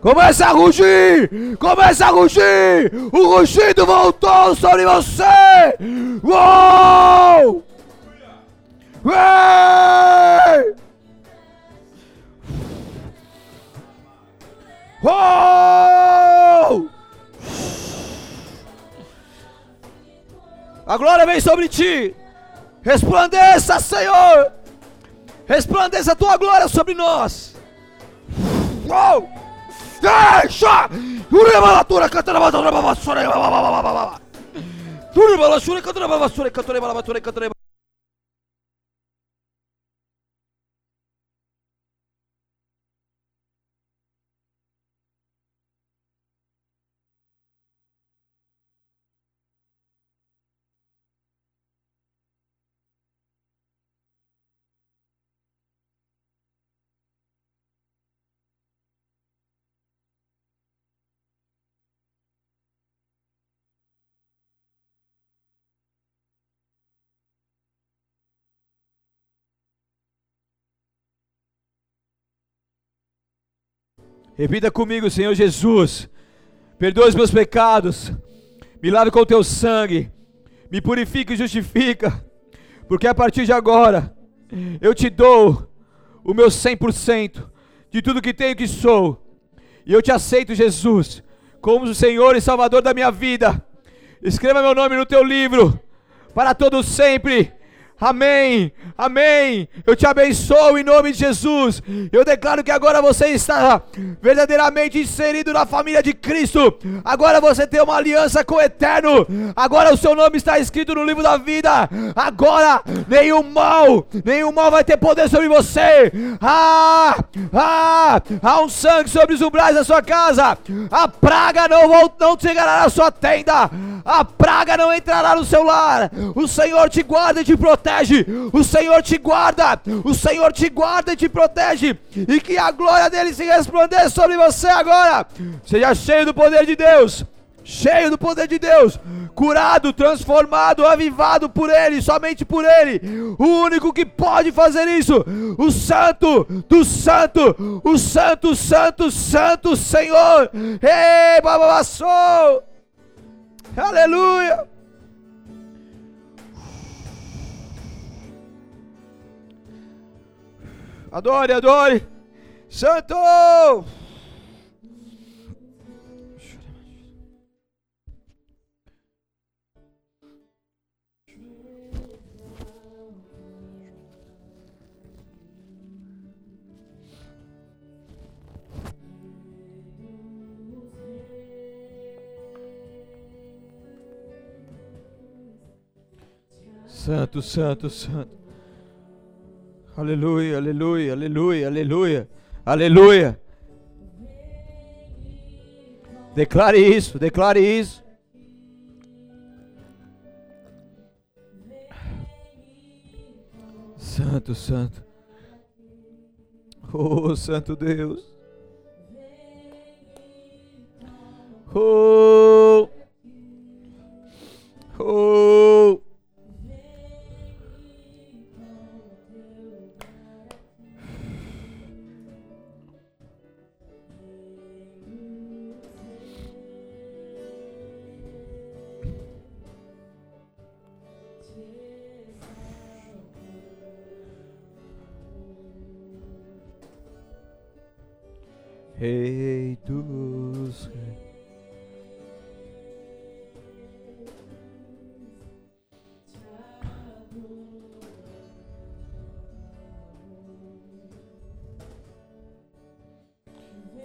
Começa a rugir! Começa a rugir! O rugido voltou sobre você! Uou! Uou! Uou! A glória vem sobre ti! Resplandeça, Senhor! Resplandeça a tua glória sobre nós! Uou! Deixa! Uremalatura cantando batura babassura babababababa. Uremalatura cantando babassura cantando babatura cantando Repita comigo, Senhor Jesus. Perdoa os meus pecados. Me lave com o teu sangue. Me purifica e justifica. Porque a partir de agora, eu te dou o meu 100% de tudo que tenho que sou. E eu te aceito, Jesus, como o Senhor e Salvador da minha vida. Escreva meu nome no teu livro para todo sempre Amém, amém. Eu te abençoo em nome de Jesus. Eu declaro que agora você está verdadeiramente inserido na família de Cristo. Agora você tem uma aliança com o Eterno. Agora o seu nome está escrito no livro da vida. Agora nenhum mal, nenhum mal vai ter poder sobre você. Ah, ah, há um sangue sobre os umbrais da sua casa. A praga não, não chegará na sua tenda. A praga não entrará no seu lar. O Senhor te guarda e te protege protege, o Senhor te guarda, o Senhor te guarda e te protege, e que a glória dele se resplandeça sobre você agora. Seja cheio do poder de Deus, cheio do poder de Deus, curado, transformado, avivado por Ele, somente por Ele, o único que pode fazer isso, o Santo do Santo, o Santo, Santo, Santo Senhor. Ei, bababassou! Aleluia! Adore, adore. Santo! Santo, santo, santo. Aleluia, aleluia, aleluia, aleluia, aleluia. Declare isso, declare isso. Santo, Santo. Oh, Santo Deus. Oh.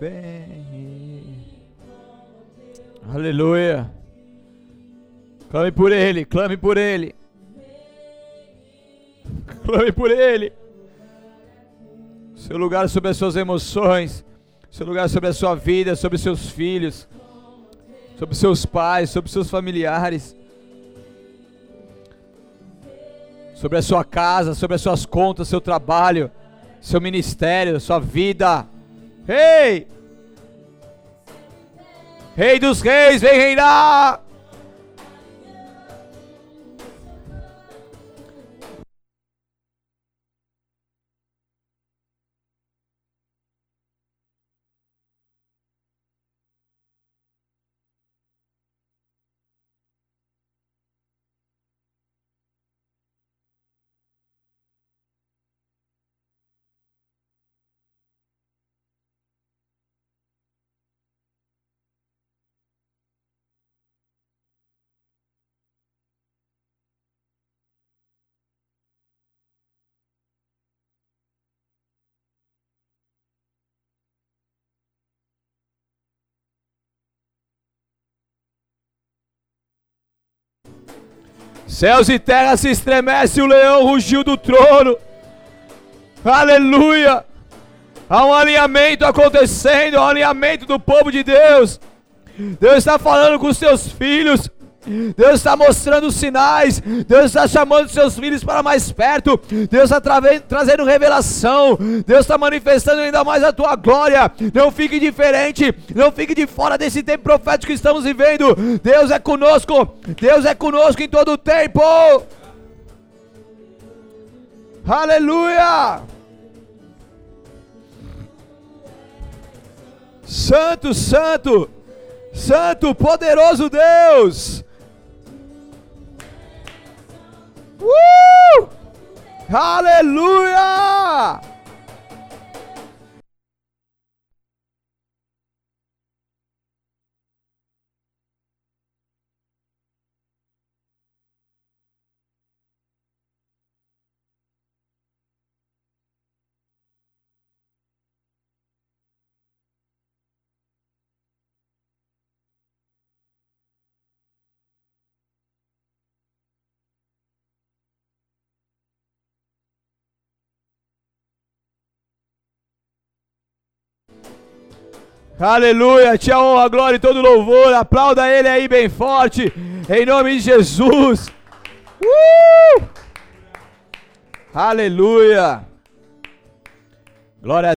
Vem. Aleluia. Clame por Ele, clame por Ele. Clame por Ele. Seu lugar sobre as suas emoções. Seu lugar sobre a sua vida, sobre seus filhos. Sobre seus pais, sobre seus familiares. Sobre a sua casa, sobre as suas contas, seu trabalho, seu ministério, sua vida. Rei! Rei dos reis, vem reinar! Céus e terra se estremece, o leão rugiu do trono. Aleluia! Há um alinhamento acontecendo, um alinhamento do povo de Deus. Deus está falando com os seus filhos. Deus está mostrando sinais. Deus está chamando seus filhos para mais perto. Deus está tra trazendo revelação. Deus está manifestando ainda mais a tua glória. Não fique diferente. Não fique de fora desse tempo profético que estamos vivendo. Deus é conosco. Deus é conosco em todo o tempo. Aleluia. Santo, santo, santo, poderoso Deus. Uh! Aleluia! Aleluia, te honra, glória e todo louvor. Aplauda ele aí bem forte, em nome de Jesus. Uh! Aleluia. Glória a